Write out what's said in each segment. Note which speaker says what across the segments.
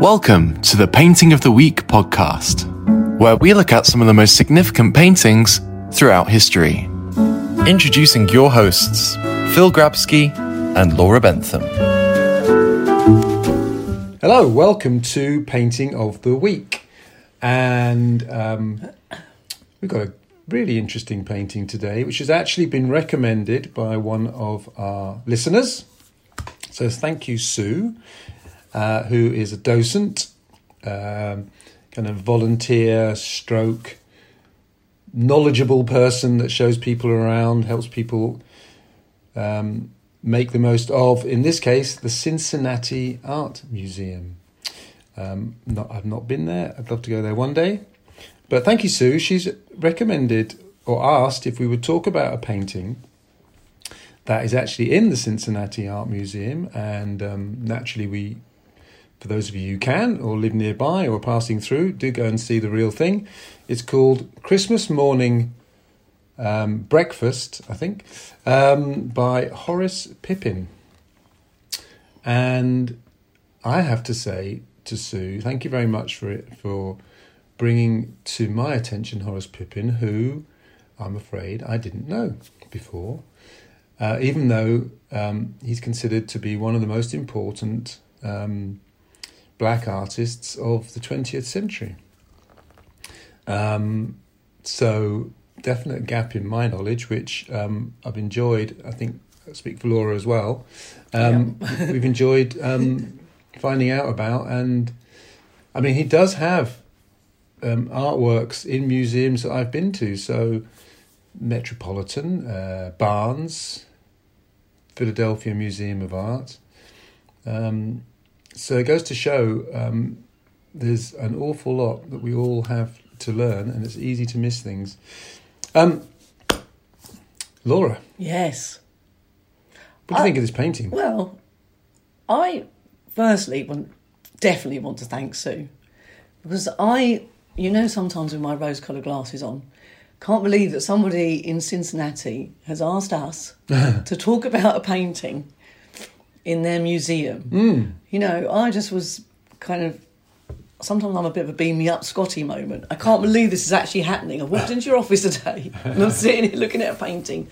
Speaker 1: Welcome to the Painting of the Week podcast, where we look at some of the most significant paintings throughout history. Introducing your hosts, Phil Grabsky and Laura Bentham.
Speaker 2: Hello, welcome to Painting of the Week. And um, we've got a really interesting painting today, which has actually been recommended by one of our listeners. So thank you, Sue, uh, who is a docent, um, kind of volunteer, stroke, knowledgeable person that shows people around, helps people um, make the most of, in this case, the Cincinnati Art Museum. Um, not, I've not been there. I'd love to go there one day. But thank you, Sue. She's recommended or asked if we would talk about a painting that is actually in the Cincinnati Art Museum. And um, naturally, we, for those of you who can or live nearby or are passing through, do go and see the real thing. It's called Christmas Morning um, Breakfast, I think, um, by Horace Pippin. And I have to say to Sue, thank you very much for it for bringing to my attention Horace Pippin, who I'm afraid I didn't know before, uh, even though um, he's considered to be one of the most important um, black artists of the 20th century. Um, so, definite gap in my knowledge, which um, I've enjoyed. I think I speak for Laura as well. Um,
Speaker 3: Yeah.
Speaker 2: we've enjoyed um, finding out about, and I mean, he does have um, artworks in museums that I've been to. So, Metropolitan, uh, Barnes, Philadelphia Museum of Art. Um, so it goes to show um, there's an awful lot that we all have to learn, and it's easy to miss things. Um, Laura,
Speaker 3: Yes.
Speaker 2: what do you
Speaker 3: I-
Speaker 2: think of this painting?
Speaker 3: Well, I firstly want, definitely want to thank Sue because I, you know, sometimes with my rose coloured glasses on, can't believe that somebody in Cincinnati has asked us to talk about a painting in their museum.
Speaker 2: Mm.
Speaker 3: You know, I just was kind of. Sometimes I'm a bit of a beam me up Scotty moment. I can't believe this is actually happening. I walked into your office today and I'm sitting here looking at a painting.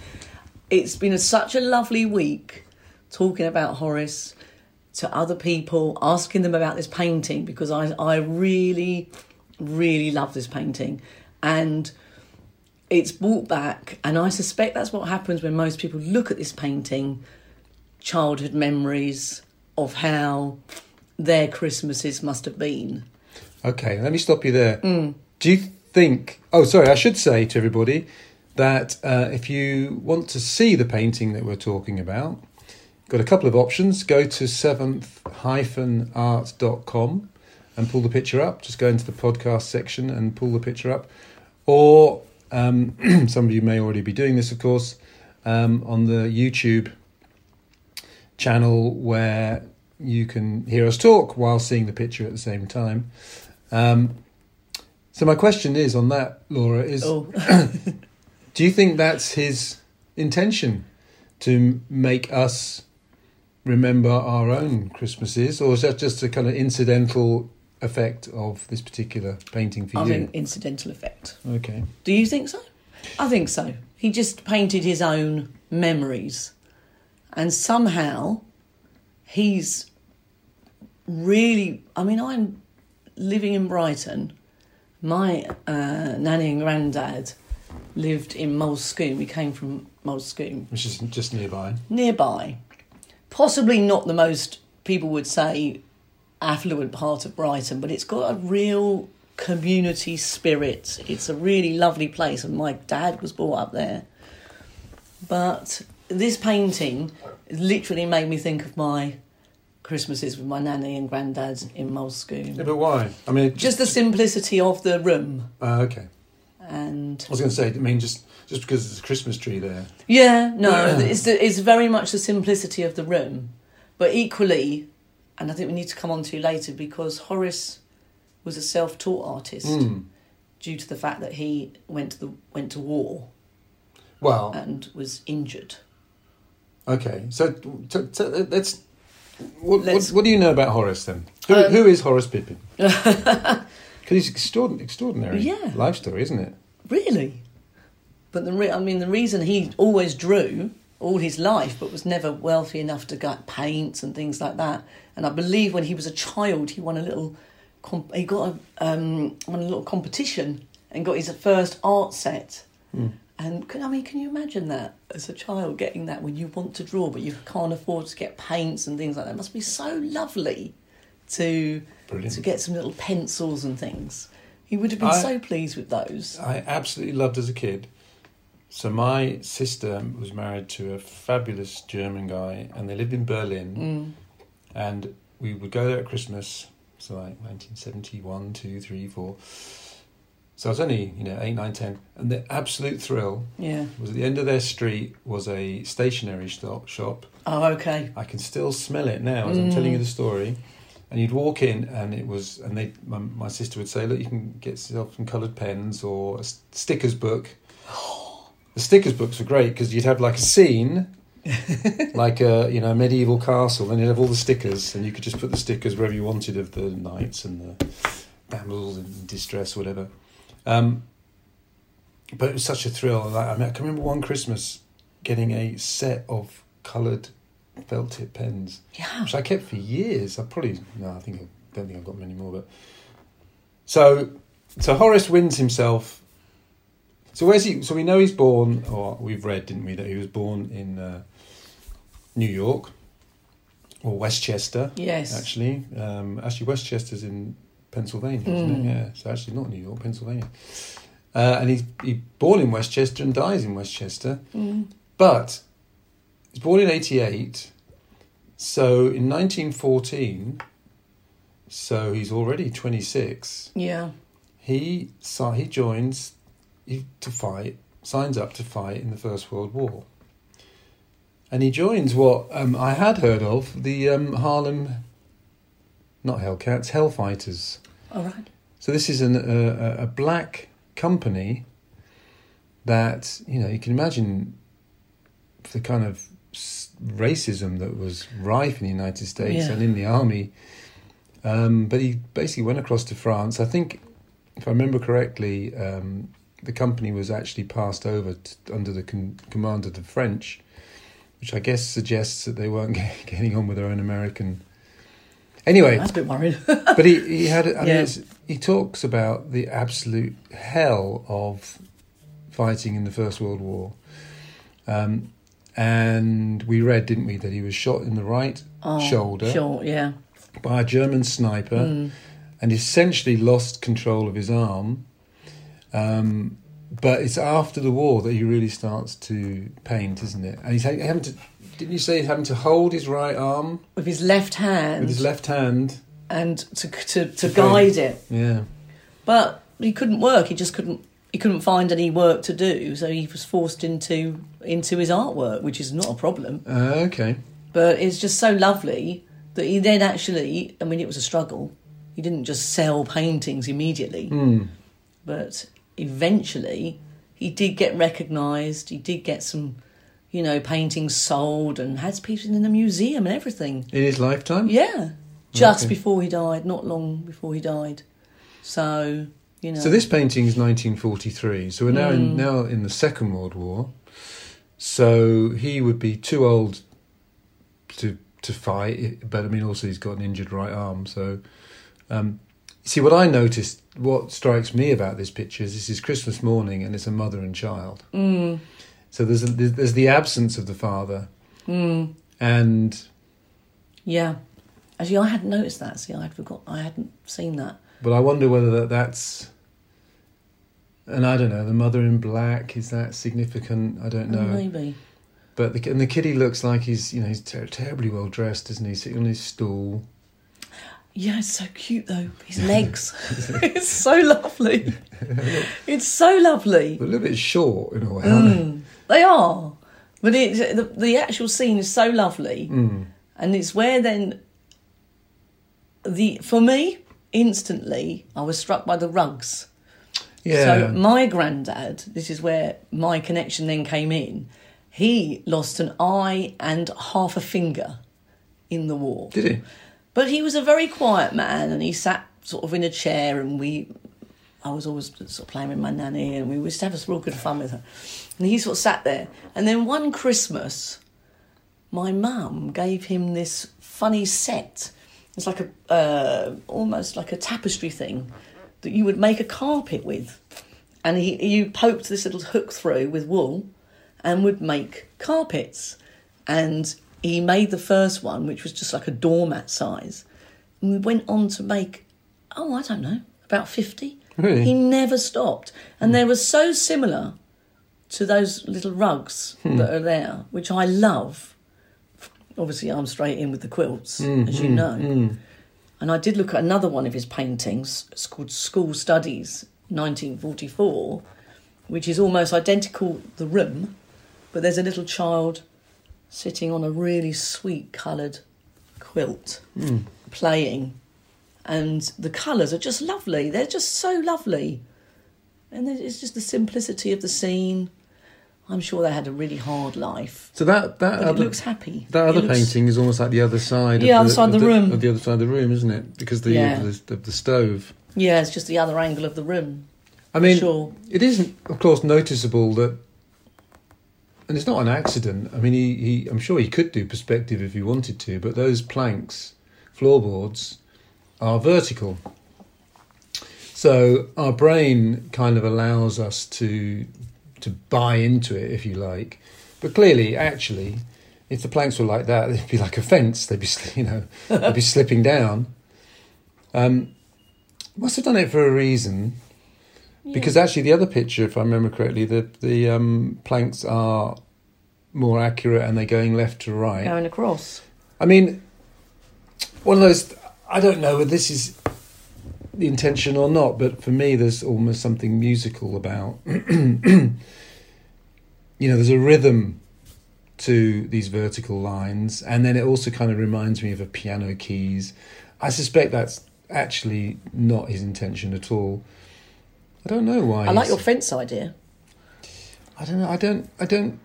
Speaker 3: It's been a, such a lovely week talking about Horace to other people, asking them about this painting because I, I really, really love this painting. And it's brought back, and I suspect that's what happens when most people look at this painting childhood memories of how their Christmases must have been.
Speaker 2: Okay, let me stop you there. Do you think? Oh, sorry, I should say to everybody that uh, if you want to see the painting that we're talking about, got a couple of options. Go to seventh-art.com and pull the picture up. Just go into the podcast section and pull the picture up. Or um, some of you may already be doing this, of course, um, on the YouTube channel where you can hear us talk while seeing the picture at the same time. Um, so my question is on that, Laura, is
Speaker 3: Oh,
Speaker 2: do you think that's his intention to make us remember our own Christmases, or is that just a kind of incidental effect of this particular painting for
Speaker 3: I
Speaker 2: you?
Speaker 3: think incidental effect.
Speaker 2: Okay.
Speaker 3: Do you think so? I think so. He just painted his own memories. And somehow he's really. I mean, I'm living in Brighton. My uh, nanny and granddad lived in Moulsecoomb. We came from Moulsecoomb.
Speaker 2: Which is just nearby.
Speaker 3: Nearby. Possibly not the most, people would say, affluent part of Brighton, but it's got a real community spirit. It's a really lovely place, and my dad was brought up there. But this painting literally made me think of my Christmases with my nanny and granddad in Moulsecoomb.
Speaker 2: Yeah, but why? I mean, it
Speaker 3: Just the simplicity of the room,
Speaker 2: uh, okay.
Speaker 3: and
Speaker 2: I was going to say, I mean, just just because there's a Christmas tree there.
Speaker 3: Yeah, no, it's the, it's very much the simplicity of the room, but equally, and I think we need to come on to later because Horace was a self-taught artist
Speaker 2: Mm.
Speaker 3: due to the fact that he went to the went to war
Speaker 2: Well,
Speaker 3: and was injured.
Speaker 2: Okay. So t- t- let's. What,
Speaker 3: Let's-
Speaker 2: what, what do you know about Horace then? Who,
Speaker 3: Um,
Speaker 2: who is Horace Pippin? Because he's extraordinary, extraordinary
Speaker 3: Yeah.
Speaker 2: life story, isn't it?
Speaker 3: Really? But the re- I mean, the reason he always drew all his life, but was never wealthy enough to get paints and things like that. And I believe when he was a child, he won a little, comp- he got a um, won a little competition and got his first art set. And can, I mean, can you imagine that as a child getting that when you want to draw, but you can't afford to get paints and things like that? It must be so lovely to
Speaker 2: Brilliant.
Speaker 3: to get some little pencils and things. He would have been
Speaker 2: I-
Speaker 3: so pleased with those.
Speaker 2: I absolutely loved as a kid. So my sister was married to a fabulous German guy, and they lived in Berlin. Mm. And we would go there at Christmas, so like 1971, 2, 3, 4. So I was only, you know, 8, nine, ten, And the absolute thrill
Speaker 3: Yeah.
Speaker 2: was at the end of their street was a stationery shop. shop.
Speaker 3: Oh, okay.
Speaker 2: I can still smell it now as I'm mm. telling you the story. And you'd walk in, and it was, and they, my, my sister would say, "Look, you can get yourself some coloured pens or a stickers book." The stickers books were great because you'd have like a scene, like a you know medieval castle, and you'd have all the stickers, and you could just put the stickers wherever you wanted of the knights and the damsels in distress, or whatever. Um, but it was such a thrill. Like, I mean, I can remember one Christmas getting a set of coloured felt tip pens,
Speaker 3: Yeah.
Speaker 2: which I kept for years. I probably no, I think I don't think I've got many more. But so so Horace wins himself. So where's he? So we know he's born, or we've read, didn't we, that he was born in uh, New York or West Chester.
Speaker 3: Yes.
Speaker 2: Actually, um, actually, West Chester's in Pennsylvania, isn't
Speaker 3: Mm.
Speaker 2: it? Yeah. So actually, not New York, Pennsylvania. Uh, and he's he born in West Chester and dies in West Chester.
Speaker 3: Mm.
Speaker 2: But he's born in 88. So in 1914, so he's already 26,
Speaker 3: Yeah.
Speaker 2: he, si- he joins he, to fight, signs up to fight in the First World War. And he joins what um, I had heard of the um, Harlem, not Hellcats, Hellfighters.
Speaker 3: All right.
Speaker 2: So this is an, a, a- black company that you know you can imagine the kind of racism that was rife in the United States
Speaker 3: Yeah.
Speaker 2: and in the army. Um, but he basically went across to France. I think, if I remember correctly, um, the company was actually passed over t under the con- command of the French, which I guess suggests that they weren't get- getting on with their own American. Anyway,
Speaker 3: That's a bit worried.
Speaker 2: but he, he had I mean,
Speaker 3: Yeah.
Speaker 2: it's, he talks about the absolute hell of fighting in the First World War. Um, and we read, didn't we, that he was shot in the right
Speaker 3: Oh,
Speaker 2: shoulder
Speaker 3: Sure, yeah.
Speaker 2: by a German sniper
Speaker 3: Mm.
Speaker 2: and essentially lost control of his arm. Um, but it's after the war that he really starts to paint, isn't it? And he's having to. Didn't you say having to hold his right arm
Speaker 3: With his left hand
Speaker 2: with his left hand?
Speaker 3: and to to, to
Speaker 2: To
Speaker 3: guide it.
Speaker 2: Yeah.
Speaker 3: But he couldn't work. He just couldn't. He couldn't find any work to do, so he was forced into into his artwork, which is not a problem.
Speaker 2: Uh, okay.
Speaker 3: But it's just so lovely that he then actually. I mean, it was a struggle. He didn't just sell paintings immediately,
Speaker 2: Hmm.
Speaker 3: but eventually he did get recognised. He did get some, you know, paintings sold and has pieces in the museum and everything.
Speaker 2: In his lifetime?
Speaker 3: Yeah, just
Speaker 2: Okay.
Speaker 3: before he died, not long before he died. So you know.
Speaker 2: So this painting is 1943. So we're now
Speaker 3: Mm.
Speaker 2: in now in the Second World War. So he would be too old to to fight, but I mean also he's got an injured right arm. So um, see what I noticed. What strikes me about this picture is this is Christmas morning and it's a mother and child.
Speaker 3: Mm,
Speaker 2: So there's a, there's the absence of the father
Speaker 3: mm,
Speaker 2: and
Speaker 3: yeah. Actually, I hadn't noticed that. See, I had forgot. I hadn't seen that.
Speaker 2: But I wonder whether that, that's, and I don't know, the mother in black is that significant? I don't know.
Speaker 3: maybe.
Speaker 2: But the and the kiddie looks like he's you know he's ter- terribly well dressed, isn't he? Sitting on his stool.
Speaker 3: Yeah, it's so cute though. His legs. it's so lovely. it's so lovely.
Speaker 2: But a little bit short in a way,
Speaker 3: Mm, they are. But it, the, the actual scene is so lovely.
Speaker 2: Mm.
Speaker 3: And it's where then the for me instantly I was struck by the rugs.
Speaker 2: Yeah.
Speaker 3: So my granddad, this is where my connection then came in. He lost an eye and half a finger in the war.
Speaker 2: Did he?
Speaker 3: But he was a very quiet man, and he sat sort of in a chair, and we. I was always sort of playing with my nanny, and we used to have a real good fun with her. And he sort of sat there, and then one Christmas, my mum gave him this funny set. It's like a uh, almost like a tapestry thing that you would make a carpet with, and he you poked this little hook through with wool, and would make carpets, and he made the first one, which was just like a doormat size, and we went on to make oh I don't know about fifty.
Speaker 2: Really?
Speaker 3: He never stopped, and they hmm. were so similar to those little rugs hmm. that are there, which I love. Obviously, I'm straight in with the quilts, as hmm, you know. And I did look at another one of his paintings. It's called School Studies, 1944, which is almost identical the room, but there's a little child sitting on a really sweet coloured quilt playing. And the colours are just lovely. They're just so lovely. And it's just the simplicity of the scene. I'm sure they had a really hard life.
Speaker 2: So that that other
Speaker 3: looks happy.
Speaker 2: that other
Speaker 3: looks-
Speaker 2: painting is almost like the other side.
Speaker 3: Yeah,
Speaker 2: of
Speaker 3: other side of the room.
Speaker 2: Of the other side of the room, isn't it? Because the
Speaker 3: Yeah.
Speaker 2: of the, of the stove.
Speaker 3: Yeah, it's just the other angle of the room.
Speaker 2: I mean,
Speaker 3: Sure.
Speaker 2: it isn't, of course, noticeable that, and it's not an accident. I mean, he, he, I'm sure he could do perspective if he wanted to, but those planks, floorboards, are vertical. So our brain kind of allows us to to buy into it, if you like. But clearly, actually, if the planks were like that, they'd be like a fence. They'd be, you know, they'd be slipping down. Um, must have done it for a reason. Because actually, the other picture, if I remember correctly, the the um, planks are more accurate and they're going left to right.
Speaker 3: Going across.
Speaker 2: I mean, one of those. I don't know whether this is the intention or not, but for me, there's almost something musical about. you know, there's a rhythm to these vertical lines, and then it also kind of reminds me of a piano keys. I suspect that's actually not his intention at all. I don't know why.
Speaker 3: I like your fence idea.
Speaker 2: I don't know. I don't. I don't.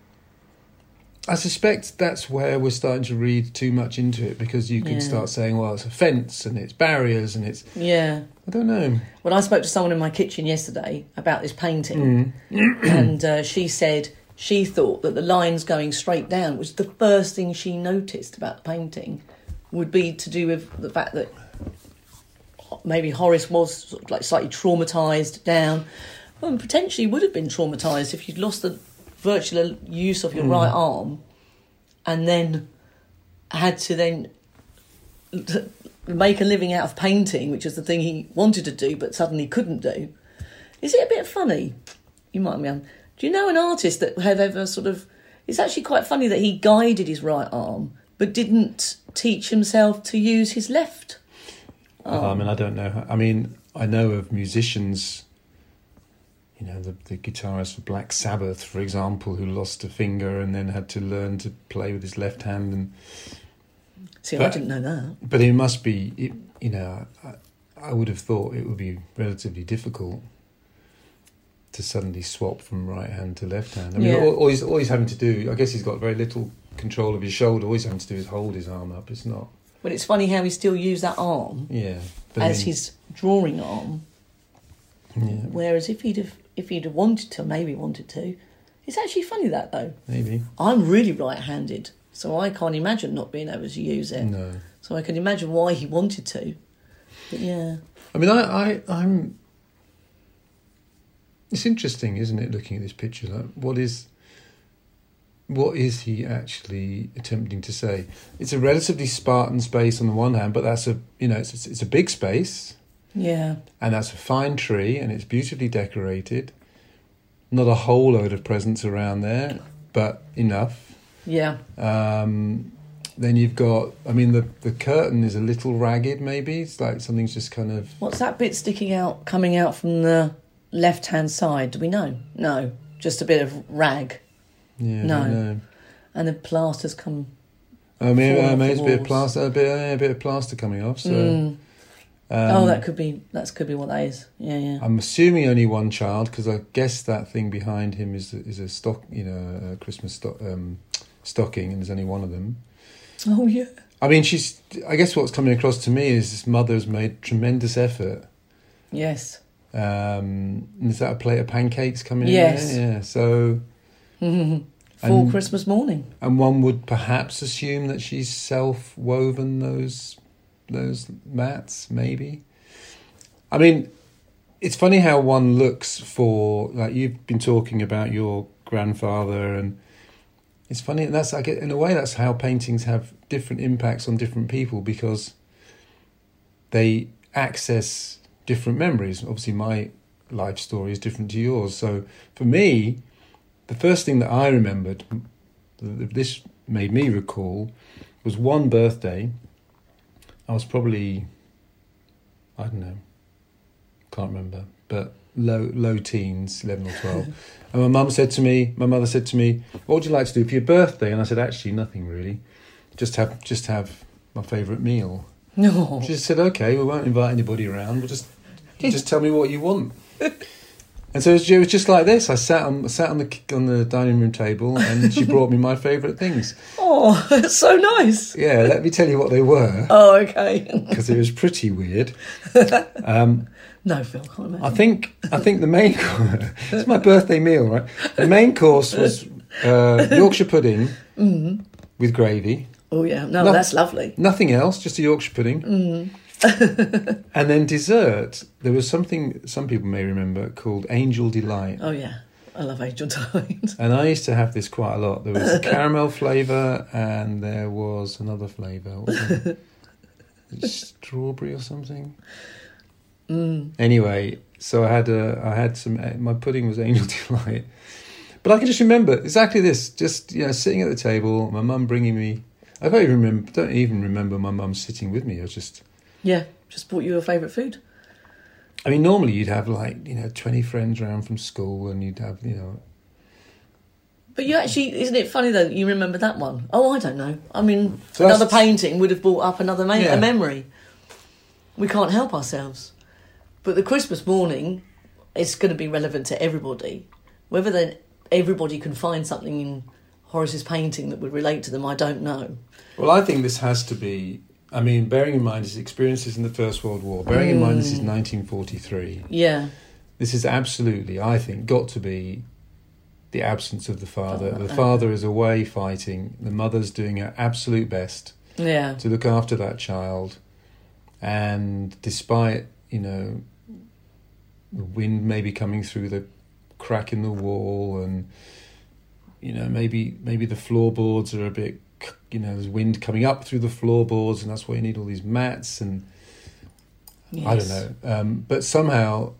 Speaker 2: I suspect that's where we're starting to read too much into it because you can
Speaker 3: Yeah.
Speaker 2: start saying, "Well, it's a fence and it's barriers and it's."
Speaker 3: Yeah.
Speaker 2: I don't know.
Speaker 3: When I spoke to someone in my kitchen yesterday about this painting, and uh, she said she thought that the lines going straight down was the first thing she noticed about the painting would be to do with the fact that maybe Horace was sort of like slightly traumatized down, and potentially would have been traumatized if you'd lost the virtual use of your right arm, and then had to then make a living out of painting, which is the thing he wanted to do but suddenly couldn't do. Is it a bit funny? You might be. um, Do you know an artist that have ever sort of? It's actually quite funny that he guided his right arm but didn't teach himself to use his left.
Speaker 2: Uh, I mean, I don't know. I mean, I know of musicians. You know, the, the guitarist for Black Sabbath, for example, who lost a finger and then had to learn to play with his left hand. And
Speaker 3: See, I
Speaker 2: But-
Speaker 3: didn't know that.
Speaker 2: but it must be, it, you know, I, I would have thought it would be relatively difficult to suddenly swap from right hand to left hand. I mean,
Speaker 3: Yeah.
Speaker 2: all, all, he's, all he's having to do, I guess he's got very little control of his shoulder. All he's having to do is hold his arm up. It's not,
Speaker 3: But it's funny how he still used that arm
Speaker 2: yeah. But I
Speaker 3: as
Speaker 2: mean,
Speaker 3: his drawing arm,
Speaker 2: yeah,
Speaker 3: whereas if he'd have if he'd have wanted to, maybe wanted to, it's actually funny that though.
Speaker 2: maybe.
Speaker 3: I'm really right-handed, so I can't imagine not being able to use it.
Speaker 2: No.
Speaker 3: So I can imagine why he wanted to. But yeah,
Speaker 2: I mean, I, I, I'm. It's interesting, isn't it? Looking at this picture, like what is, what is he actually attempting to say? It's a relatively Spartan space on the one hand, but that's a you know it's it's a big space,
Speaker 3: yeah,
Speaker 2: and that's a fine tree, and it's beautifully decorated. Not a whole load of presents around there, but enough.
Speaker 3: yeah.
Speaker 2: Um, then you've got, I mean, the the curtain is a little ragged. Maybe it's like something's just kind of
Speaker 3: What's that bit sticking out, coming out from the left-hand side? Do we know? No, just a bit of rag,
Speaker 2: yeah.
Speaker 3: No. and the plaster's come.
Speaker 2: I mean, uh, maybe it's a bit of plaster, a bit, a bit of plaster coming off. So,
Speaker 3: Mm.
Speaker 2: Um,
Speaker 3: oh, that could be. That could be what that is. Yeah, yeah.
Speaker 2: I'm assuming only one child because I guess that thing behind him is is a stock, you know, a Christmas stock, um, stocking, and there's only one of them.
Speaker 3: Oh yeah.
Speaker 2: I mean, she's. I guess what's coming across to me is this mother's made tremendous effort.
Speaker 3: Yes.
Speaker 2: Um, is that a plate of pancakes coming
Speaker 3: Yes.
Speaker 2: in there? Yeah. So,
Speaker 3: For
Speaker 2: And-
Speaker 3: Christmas morning.
Speaker 2: and one would perhaps assume that she's self-woven those those mats, maybe. I mean, it's funny how one looks for like you've been talking about your grandfather, and it's funny. And that's get in a way that's how paintings have different impacts on different people because they access different memories. Obviously, my life story is different to yours. So for me, the first thing that I remembered, this made me recall, was one birthday. I was probably, I don't know, can't remember, but low low teens, eleven or twelve. and my mum said to me, my mother said to me, "What would you like to do for your birthday?" And I said, "Actually, nothing really. Just have just have my favourite meal."
Speaker 3: No.
Speaker 2: She just said, "Okay, we won't invite anybody around. We'll just just tell me what you want." And so it was, it was just like this. I sat on sat on the on the dining room table, and she brought me my favourite things.
Speaker 3: Oh, that's so nice.
Speaker 2: Yeah, let me tell you what they were
Speaker 3: Oh, okay.
Speaker 2: because it was pretty weird. Um,
Speaker 3: no, Phil, can't imagine.
Speaker 2: I think I think the main it's my birthday meal, right? The main course was uh, Yorkshire pudding with gravy.
Speaker 3: oh, yeah. No,
Speaker 2: No.
Speaker 3: that's lovely.
Speaker 2: Nothing else, just a Yorkshire pudding. and then dessert, there was something some people may remember called Angel Delight.
Speaker 3: Oh, yeah. I love Angel Delight.
Speaker 2: And I used to have this quite a lot. There was a caramel flavour and there was another flavour. What was it? Strawberry or something?
Speaker 3: Mm.
Speaker 2: Anyway, so I had a, I had some. My pudding was Angel Delight, but I can just remember exactly this. Just you know, sitting at the table, my mum bringing me. I don't even remember. Don't even remember my mum sitting with me. I was just.
Speaker 3: Yeah, just bought you a favourite food.
Speaker 2: I mean, normally you'd have like you know twenty friends around from school, and you'd have you know.
Speaker 3: But you actually, isn't it funny though that you remember that one? Oh, I don't know. I mean,
Speaker 2: So
Speaker 3: another painting would have brought up another ma-
Speaker 2: Yeah.
Speaker 3: a memory. We can't help ourselves. But the Christmas morning, it's going to be relevant to everybody. Whether then everybody can find something in Horace's painting that would relate to them, I don't know.
Speaker 2: Well, I think this has to be. I mean, bearing in mind his experiences in the First World War, bearing in mind this is hmm. 1943,
Speaker 3: Yeah,
Speaker 2: this is absolutely, I think, got to be the absence of the father.
Speaker 3: Oh,
Speaker 2: The uh-huh. father is away fighting, the mother's doing her absolute best
Speaker 3: yeah,
Speaker 2: to look after that child. And despite, you know, the wind maybe coming through the crack in the wall and, you know, maybe maybe the floorboards are a bit, you know, there's wind coming up through the floorboards and that's why you need all these mats and I don't know. Um, but somehow,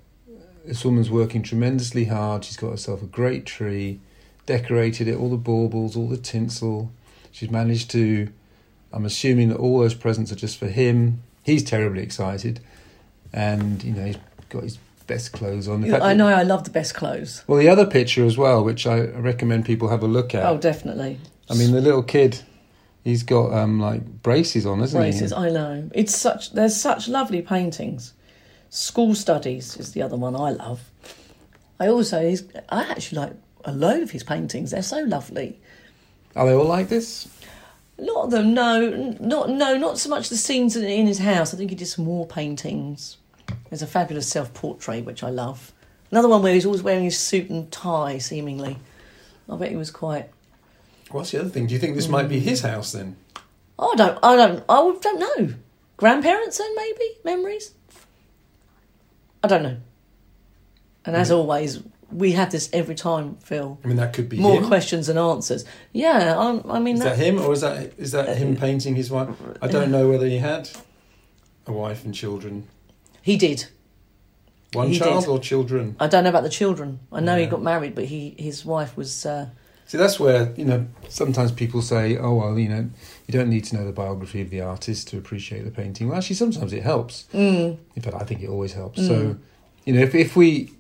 Speaker 2: this woman's working tremendously hard. She's got herself a great tree, decorated it, all the baubles, all the tinsel. She's managed to. I'm assuming that all those presents are just for him. He's terribly excited, and you know he's got his best clothes on.
Speaker 3: I know I love the best clothes.
Speaker 2: Well, the other picture as well, which I recommend people have a look at.
Speaker 3: Oh, definitely.
Speaker 2: I mean, the little kid, he's got um like braces on, isn't
Speaker 3: braces.
Speaker 2: he?
Speaker 3: Braces, I know. It's such. There's such lovely paintings. School studies is the other one I love. I also. He's, I actually like a load of his paintings. They're so lovely.
Speaker 2: Are they all like this?
Speaker 3: A lot of them, no, not no, not so much the scenes in, in his house. I think he did some more paintings. There's a fabulous self-portrait which I love. Another one where he's always wearing his suit and tie, seemingly. I bet he was quite.
Speaker 2: What's the other thing? Do you think this might be his house then?
Speaker 3: I don't. I don't. I don't know. Grandparents, then maybe memories. I don't know. And as always, we have this every time, Phil.
Speaker 2: I mean, that could be
Speaker 3: More
Speaker 2: him.
Speaker 3: questions than answers. Yeah, I'm, I mean,
Speaker 2: Is
Speaker 3: that,
Speaker 2: that him, or is that is that him painting his wife? I don't know whether he had a wife and children.
Speaker 3: he did.
Speaker 2: One
Speaker 3: He
Speaker 2: child
Speaker 3: did.
Speaker 2: or children?
Speaker 3: I don't know about the children. I know he got married, but he his wife was. Uh,
Speaker 2: See, that's where you know sometimes people say, "Oh well, you know, you don't need to know the biography of the artist to appreciate the painting." Well, actually, sometimes it helps.
Speaker 3: mm,
Speaker 2: In fact, I think it always helps.
Speaker 3: Mm.
Speaker 2: So, you know, if if we,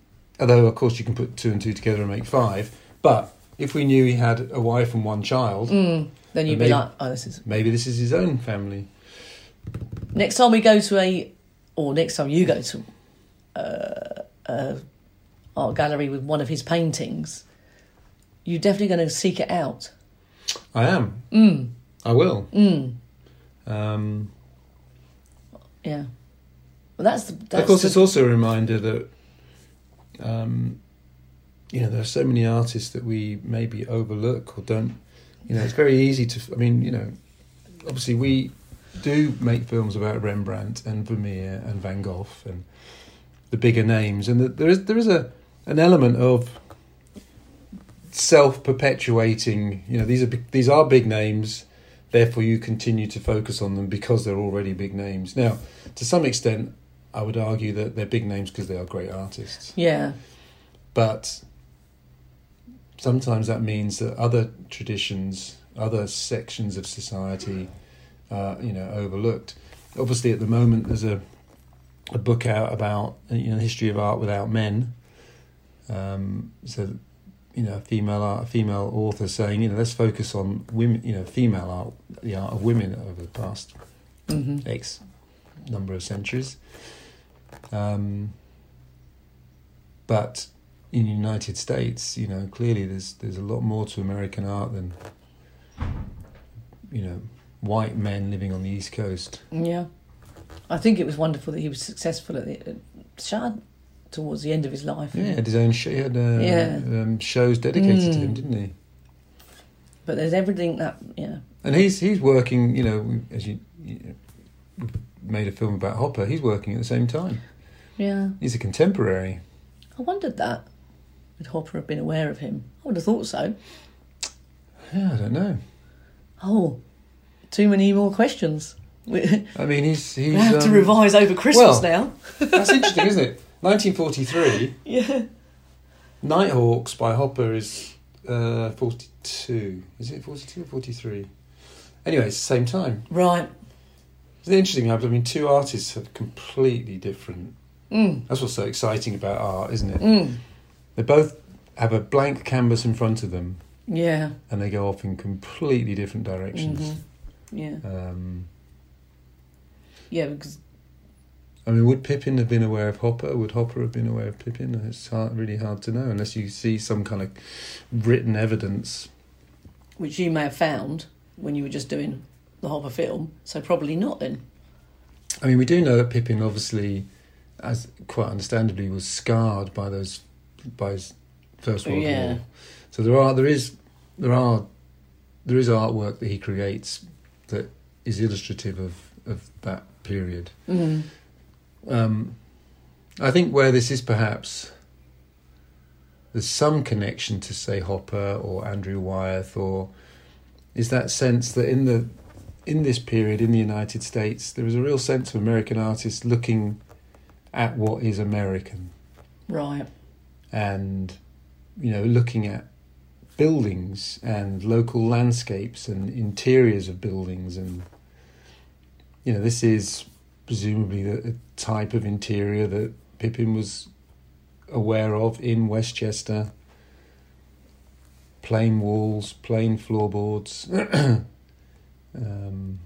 Speaker 2: although of course you can put two and two together and make five, but if we knew he had a wife and one child,
Speaker 3: mm, then you'd be
Speaker 2: Maybe-
Speaker 3: like, oh, this is.
Speaker 2: maybe this is his own family.
Speaker 3: Next time we go to a, or next time you go to, uh, a art gallery with one of his paintings, you're definitely going to seek it out.
Speaker 2: I am.
Speaker 3: Mm,
Speaker 2: I will.
Speaker 3: mm.
Speaker 2: Um,
Speaker 3: Yeah. Well, that's the. That's
Speaker 2: of course,
Speaker 3: the,
Speaker 2: it's also a reminder that um, you know there are so many artists that we maybe overlook or don't. You know, it's very easy to. I mean, you know, obviously we do make films about Rembrandt and Vermeer and Van Gogh and the bigger names, and there is there is a an element of self perpetuating. You know, these are big- these are big names. Therefore, you continue to focus on them because they're already big names. Now, to some extent, I would argue that they're big names because they are great artists.
Speaker 3: Yeah.
Speaker 2: But sometimes that means that other traditions, other sections of society, uh, you know, overlooked. Obviously, at the moment, there's a a book out about you know the history of art without men. Um, so, you know, a female art, a female author saying, you know, let's focus on women, you know, female art, the art of women over the past
Speaker 3: hmm
Speaker 2: X number of centuries. Um, but in the United States, you know, clearly there's there's a lot more to American art than you know white men living on the East Coast.
Speaker 3: Yeah. I think it was wonderful that he was successful at the Shard towards the end of his life.
Speaker 2: Yeah, he had his own show. He had uh,
Speaker 3: Yeah.
Speaker 2: um, shows dedicated to him,
Speaker 3: Mm.
Speaker 2: didn't he?
Speaker 3: But there's everything that yeah.
Speaker 2: And he's he's working. You know, as you, you made a film about Hopper, he's working at the same time.
Speaker 3: Yeah.
Speaker 2: He's a contemporary.
Speaker 3: I wondered that. Would Hopper have been aware of him? I would have thought so.
Speaker 2: Yeah, I don't know.
Speaker 3: Oh, too many more questions.
Speaker 2: I mean, he's he's
Speaker 3: we have to
Speaker 2: um,
Speaker 3: revise over Christmas
Speaker 2: well-
Speaker 3: now.
Speaker 2: That's interesting, isn't it? 1943,
Speaker 3: Yeah.
Speaker 2: Nighthawks by Hopper is uh, 42. Is it 42 or 43? Anyway, it's the same time.
Speaker 3: Right.
Speaker 2: It's interesting. I mean, two artists have completely different.
Speaker 3: Mm.
Speaker 2: That's what's so exciting about art, isn't it?
Speaker 3: Mm.
Speaker 2: They both have a blank canvas in front of them,
Speaker 3: Yeah.
Speaker 2: and they go off in completely different directions.
Speaker 3: Mhm. Yeah.
Speaker 2: Um,
Speaker 3: Yeah. Because
Speaker 2: I mean, would Pippin have been aware of Hopper? Would Hopper have been aware of Pippin? It's hard, really hard to know unless you see some kind of written evidence.
Speaker 3: which you may have found when you were just doing the Hopper film. So probably not then.
Speaker 2: I mean, we do know that Pippin, obviously, as quite understandably, was scarred by those by his First World
Speaker 3: Yeah.
Speaker 2: War. So there are there is there are there is artwork that he creates that is illustrative of of that period.
Speaker 3: Mm.
Speaker 2: Um, I think where this is perhaps there's some connection to say Hopper or Andrew Wyeth or is that sense that in the in this period in the United States there was a real sense of American artists looking at what is American
Speaker 3: Right.
Speaker 2: and you know looking at buildings and local landscapes and interiors of buildings and you know this is presumably the the type of interior that Pippin was aware of in West Chester plain walls plain floorboards um,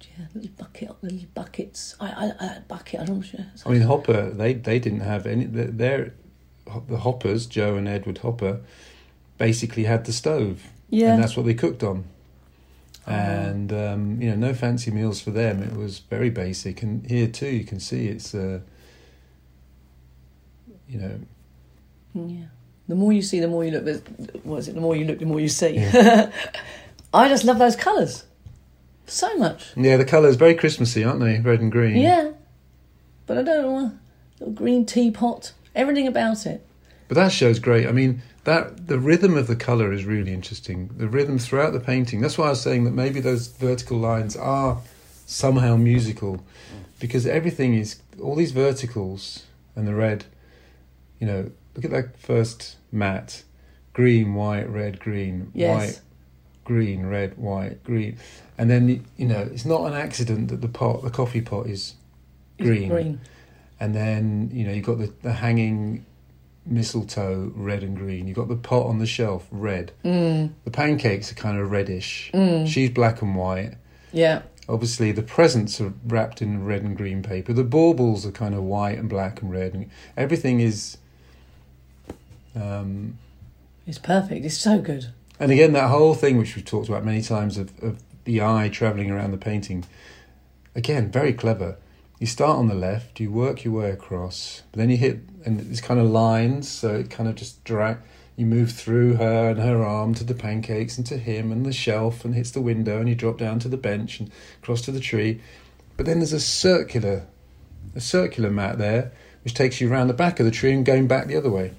Speaker 3: Yeah, little bucket, little buckets. I, I, I bucket. I don't know.
Speaker 2: I mean Hopper they they didn't have any their the Hoppers Jo and Edward Hopper basically had the stove
Speaker 3: yeah.
Speaker 2: and that's what they cooked on.
Speaker 3: Oh.
Speaker 2: And um, you know, no fancy meals for them. It was very basic. And here too, you can see it's, uh, you know,
Speaker 3: Yeah. The more you see, the more you look. What is it? The more you look, the more you see.
Speaker 2: Yeah.
Speaker 3: I just love those colours so much.
Speaker 2: yeah, the colours very Christmassy, aren't they? Red and green.
Speaker 3: Yeah, but I don't know. Little green teapot. Everything about it.
Speaker 2: But that show's great. I mean, that the rhythm of the colour is really interesting. The rhythm throughout the painting. That's why I was saying that maybe those vertical lines are somehow musical, because everything is all these verticals and the red. You know, look at that first mat: green, white, red, green,
Speaker 3: Yes.
Speaker 2: white, green, red, white, green, and then you know it's not an accident that the pot, the coffee pot, is
Speaker 3: It's
Speaker 2: green.
Speaker 3: Green.
Speaker 2: and then you know you've got the, the hanging mistletoe red and green you've got the pot on the shelf red
Speaker 3: Mm.
Speaker 2: the pancakes are kind of reddish
Speaker 3: Mm.
Speaker 2: she's black and white
Speaker 3: Yeah.
Speaker 2: obviously the presents are wrapped in red and green paper the baubles are kind of white and black and red and everything is um,
Speaker 3: It's perfect. It's so good.
Speaker 2: and again that whole thing which we've talked about many times of, of the eye travelling around the painting. Again, very clever. You start on the left, you work your way across, then you hit, and it's kind of lines, so it kind of just drag. You move through her and her arm to the pancakes and to him and the shelf and hits the window and you drop down to the bench and cross to the tree. But then there's a circular, a circular mat there, which takes you around the back of the tree and going back the other way.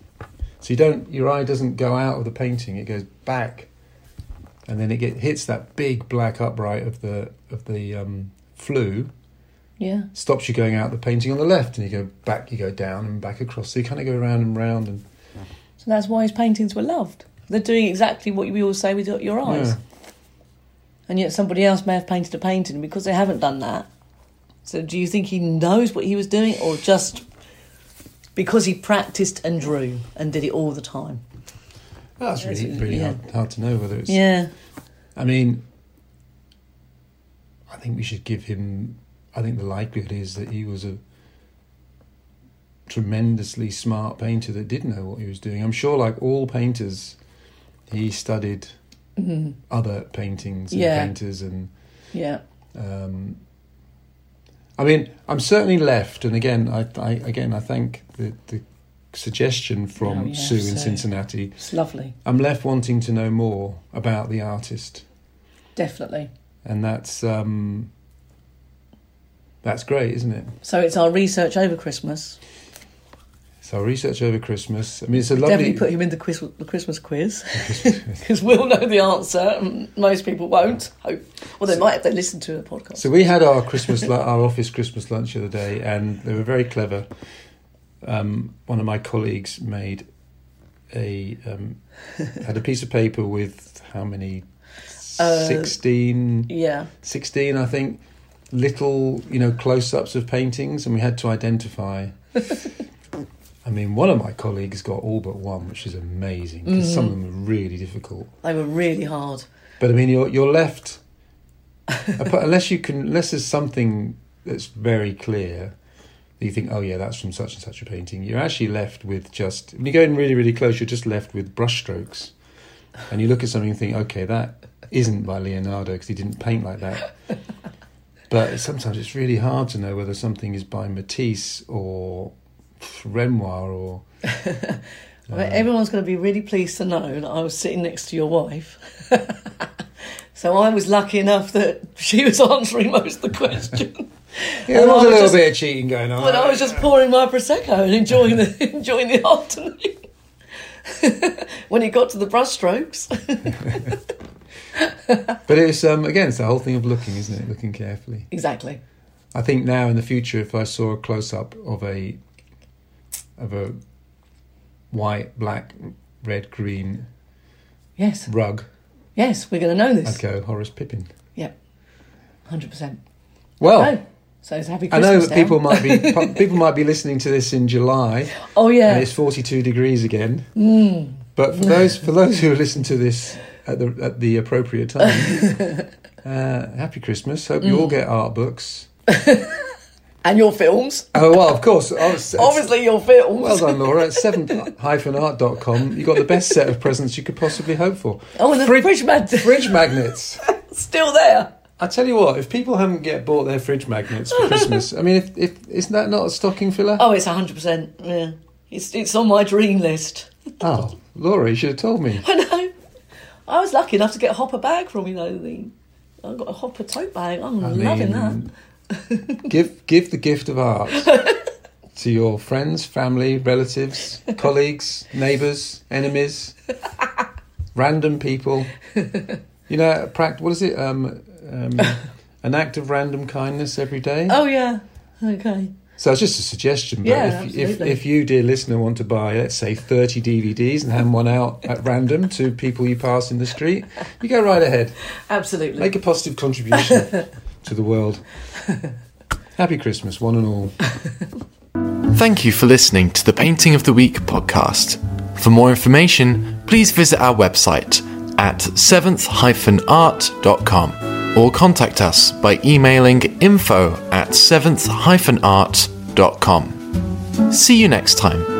Speaker 2: So you don't, your eye doesn't go out of the painting; it goes back, and then it get, hits that big black upright of the of the um, flue,
Speaker 3: Yeah.
Speaker 2: stops you going out the painting on the left, and you go back, you go down and back across. So you kind of go round and round, and
Speaker 3: So that's why his paintings were loved. They're doing exactly what we all say with your- your eyes.
Speaker 2: Yeah.
Speaker 3: And yet somebody else may have painted a painting because they haven't done that. So do you think he knows what he was doing or just because he practiced and drew and did it all the time?
Speaker 2: that's really really
Speaker 3: yeah.
Speaker 2: hard, hard to know whether it's.
Speaker 3: Yeah.
Speaker 2: I mean, I think we should give him. I think the likelihood is that he was a tremendously smart painter that did know what he was doing. I'm sure, like all painters, he studied
Speaker 3: Mhm.
Speaker 2: other paintings and
Speaker 3: Yeah.
Speaker 2: painters and.
Speaker 3: Yeah.
Speaker 2: Um, I mean, I'm certainly left, and again, I, I again I thank the, the suggestion from
Speaker 3: Oh, yeah,
Speaker 2: Sue in
Speaker 3: Sue.
Speaker 2: Cincinnati.
Speaker 3: It's lovely.
Speaker 2: I'm left wanting to know more about the artist,
Speaker 3: Definitely.
Speaker 2: and that's um, that's great, isn't it?
Speaker 3: So it's our research over Christmas.
Speaker 2: So research over Christmas. I mean, it's a lovely.
Speaker 3: Definitely put him in the quiz, the Christmas quiz because we'll know the answer. and Most people won't. Hope. Well, they might if they listen to a podcast.
Speaker 2: So we had our Christmas, our office Christmas lunch the other day, and they were very clever. Um, one of my colleagues made a um, had a piece of paper with how many
Speaker 3: Uh,
Speaker 2: 16,
Speaker 3: yeah.
Speaker 2: 16 I think little you know close-ups of paintings, and we had to identify. I mean, one of my colleagues got all but one, which is amazing because some of mm. them were really difficult.
Speaker 3: They were really hard.
Speaker 2: But I mean, you're you're left uh, unless you can unless there's something that's very clear that you think, oh yeah, that's from such and such a painting. You're actually left with just when you go in really really close, you're just left with brushstrokes, and you look at something and think, okay, that isn't by Leonardo because he didn't paint like that. But sometimes it's really hard to know whether something is by Matisse or Renoir or.
Speaker 3: Well, everyone's going to be really pleased to know that I was sitting next to your wife. so I was lucky enough that she was answering most of the questions.
Speaker 2: Yeah, there
Speaker 3: I
Speaker 2: was a little
Speaker 3: just-
Speaker 2: bit of cheating going on.
Speaker 3: But I was just pouring my prosecco and enjoying the enjoying the afternoon. when it got to the brushstrokes,
Speaker 2: But it's um again, it's the whole thing of looking, isn't it? Looking carefully.
Speaker 3: exactly.
Speaker 2: I think now in the future, if I saw a close up of a of a white, black, red, green
Speaker 3: Yes,
Speaker 2: rug,
Speaker 3: yes, we're going to know this.
Speaker 2: I'd go Horace Pippin.
Speaker 3: Yep, hundred percent.
Speaker 2: Well,
Speaker 3: No, so it's happy
Speaker 2: I know that people might be people might be listening to this in July,
Speaker 3: Oh yeah,
Speaker 2: and it's forty two degrees again.
Speaker 3: Mm.
Speaker 2: But for those for those who listen to this at the at the appropriate time, uh, happy Christmas. Hope you all
Speaker 3: Mm.
Speaker 2: get art books.
Speaker 3: and your films.
Speaker 2: Oh well, of course. obviously-
Speaker 3: Obviously, your films.
Speaker 2: Well done, Laura. At 7-art.com, you got the best set of presents you could possibly hope for.
Speaker 3: Oh, and the
Speaker 2: Fridge-
Speaker 3: fridge mag
Speaker 2: Fridge magnets.
Speaker 3: still there.
Speaker 2: I tell you what, if people haven't get bought their fridge magnets for Christmas, I mean, if, if isn't that not a stocking filler?
Speaker 3: Oh, it's hundred percent. Yeah, it's it's on my dream list.
Speaker 2: Oh, Laura, you should have told me.
Speaker 3: I know. I was lucky enough to get a hopper bag from you know the. I got a hopper tote bag. I'm
Speaker 2: I
Speaker 3: loving that.
Speaker 2: give give the gift of art to your friends, family, relatives, colleagues, neighbours, enemies, random people. You know, pract- what is it? Um, um, an act of random kindness every day.
Speaker 3: Oh yeah. Okay.
Speaker 2: So it's just a suggestion, but
Speaker 3: Yeah,
Speaker 2: if, if if you, dear listener, want to buy, let's say, thirty DVDs and hand one out at random to people you pass in the street, you go right ahead.
Speaker 3: Absolutely.
Speaker 2: Make a positive contribution to the world. Happy Christmas, one and all.
Speaker 1: Thank you for listening to the Painting of the Week podcast. For more information, please visit our website at 7th-art.com or contact us by emailing info at 7th-art.com. See you next time.